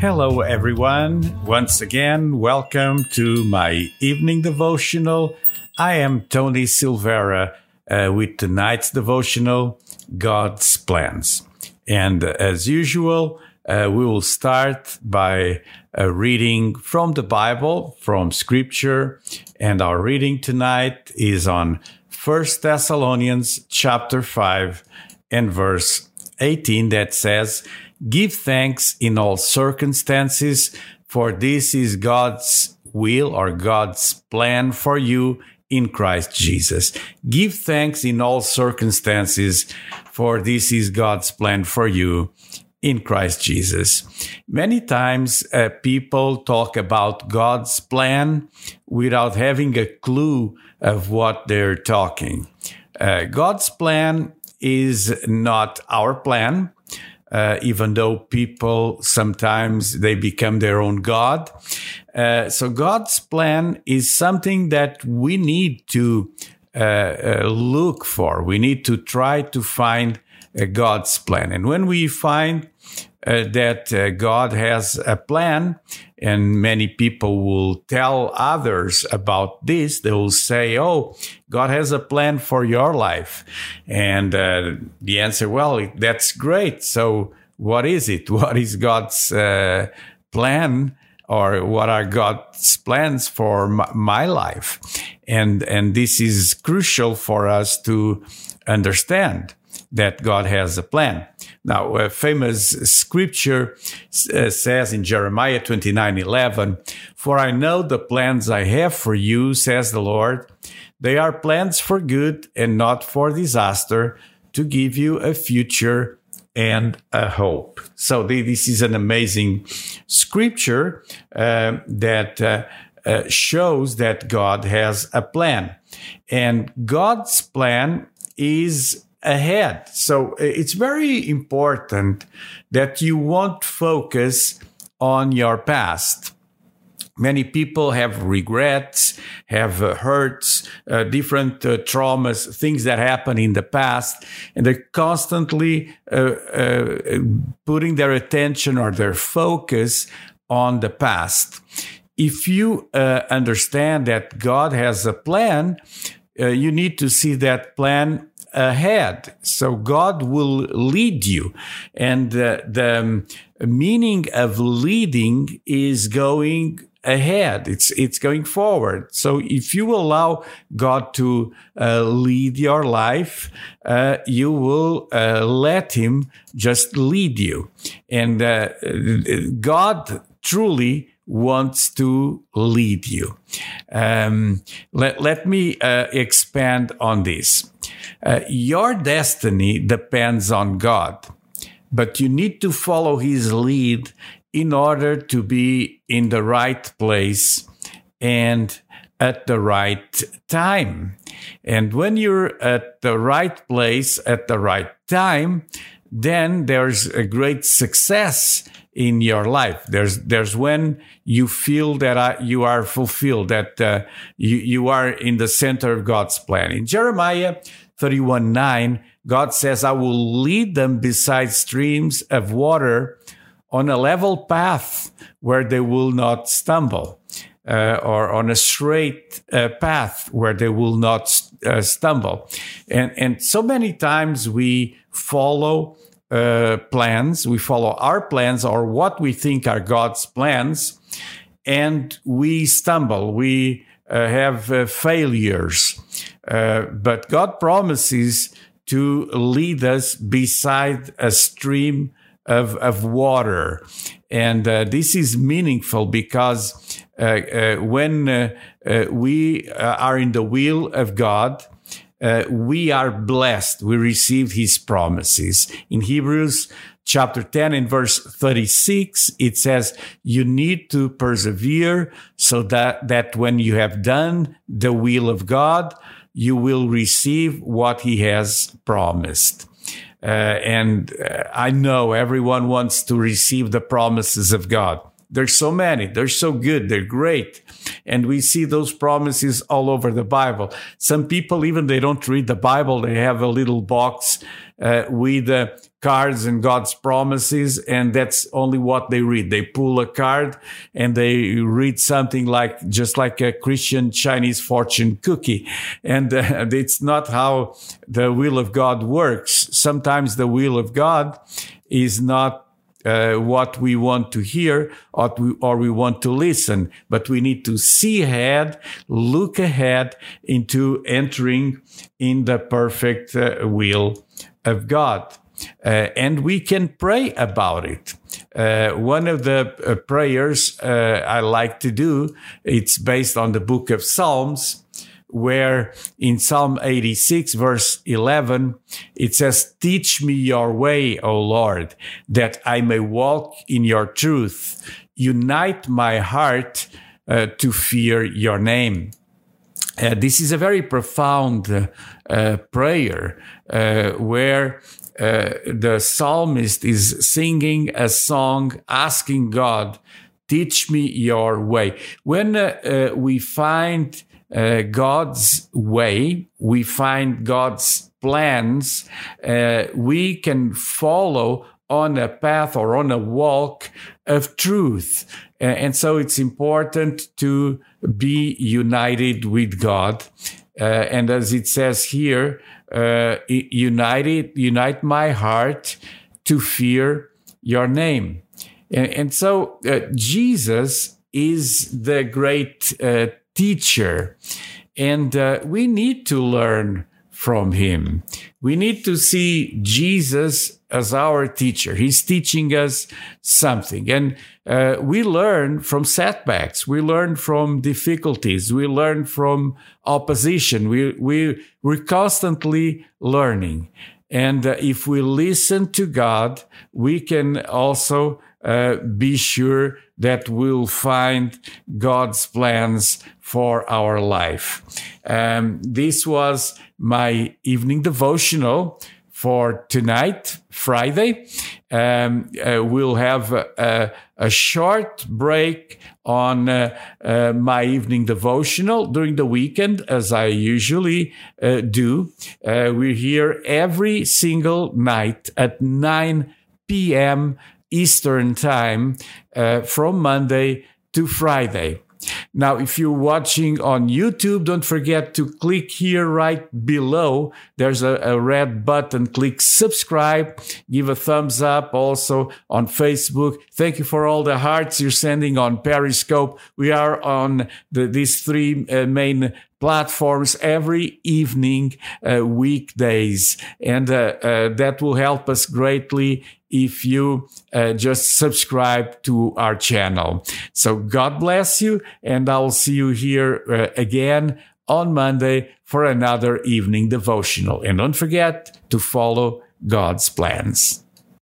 Hello, everyone. Once again, welcome to my evening devotional. I am Tony Silvera uh, with tonight's devotional, God's Plans. And uh, as usual, uh, we will start by uh, reading from the Bible, from Scripture. And our reading tonight is on First Thessalonians chapter 5 and verse 18 that says, Give thanks in all circumstances, for this is God's will or God's plan for you in Christ Jesus. Give thanks in all circumstances, for this is God's plan for you in Christ Jesus. Many times uh, people talk about God's plan without having a clue of what they're talking. Uh, God's plan is not our plan uh, even though people sometimes they become their own god. Uh, so God's plan is something that we need to uh, uh look for. We need to try to find God's plan, and when we find uh, that uh, God has a plan, and many people will tell others about this. They will say, "Oh, God has a plan for your life," and uh, the answer, well, that's great. So, what is it? What is God's uh, plan? Or what are God's plans for my life? And, and this is crucial for us to understand that God has a plan. Now, a famous scripture uh, says in Jeremiah 29 11, For I know the plans I have for you, says the Lord. They are plans for good and not for disaster, to give you a future and a hope. So, this is an amazing scripture uh, that uh, uh, shows that God has a plan. And God's plan is ahead. So uh, it's very important that you won't focus on your past. Many people have regrets, have uh, hurts, uh, different uh, traumas, things that happened in the past, and they're constantly uh, uh, putting their attention or their focus on the past. If you understand that God has a plan, you need to see that plan ahead. So God will lead you. And uh, the um, meaning of leading is going ahead. It's, it's going forward. So if you allow God to uh, lead your life, uh, you will uh, let him just lead you. And uh, God truly wants to lead you. Um, let, let me uh, expand on this. Uh, your destiny depends on God, but you need to follow His lead in order to be in the right place and at the right time. And when you're at the right place at the right time, then there's a great success in your life. There's there's when you feel that uh, you are fulfilled, that uh, you you are in the center of God's plan. In Jeremiah 31 9, God says, I will lead them beside streams of water on a level path where they will not stumble, uh, or on a straight uh, path where they will not uh, stumble. And, and so many times we follow uh, plans, we follow our plans or what we think are God's plans, and we stumble. We uh, have uh, failures. Uh, but God promises to lead us beside a stream of, of water. And uh, this is meaningful because uh, when we are in the will of God, we are blessed. We received his promises. In Hebrews chapter 10 in verse 36, it says, you need to persevere so that, that when you have done the will of God, you will receive what he has promised. Uh, and uh, I know everyone wants to receive the promises of God. There's so many. They're so good. They're great. And we see those promises all over the Bible. Some people, even they don't read the Bible, they have a little box uh, with uh, cards and God's promises, and that's only what they read. They pull a card and they read something like just like a Christian Chinese fortune cookie, and uh, it's not how the will of God works. Sometimes the will of God is not uh, what we want to hear or we, or we want to listen, but we need to see ahead, look ahead into entering in the perfect uh, will of God. Uh, and we can pray about it. Uh, one of the uh, prayers uh, I like to do, it's based on the book of Psalms, where in Psalm 86 verse 11, it says, teach me your way, O Lord, that I may walk in your truth. Unite my heart uh, to fear your name. Uh, this is a very profound uh, prayer uh, where uh, the psalmist is singing a song asking God, teach me your way. When uh, we find God's way, we find God's plans, we can follow on a path or on a walk of truth. And so it's important to be united with God. Uh, and as it says here, uh, united, unite my heart to fear your name. And, and so uh, Jesus is the great uh, teacher, and uh, we need to learn from him. We need to see Jesus as our teacher. He's teaching us something. And uh, we learn from setbacks. We learn from difficulties. We learn from opposition. We, we, we're constantly learning. And uh, if we listen to God, we can also uh, be sure that we'll find God's plans for our life. Um, this was my evening devotional for tonight, Friday. Um, uh, we'll have a, a, short break on uh, uh, my evening devotional during the weekend, as I usually uh, do. Uh, we're here every single night at 9 p.m. Eastern Time uh, from Monday to Friday. Now, if you're watching on YouTube, don't forget to click here right below. There's a, a, red button. Click subscribe. Give a thumbs up also on Facebook. Thank you for all the hearts you're sending on Periscope. We are on the, these three uh, main platforms every evening, uh, weekdays. And uh, uh, that will help us greatly if you uh, just subscribe to our channel. So God bless you. And I'll see you here uh, again on Monday for another evening devotional. And don't forget to follow God's plans.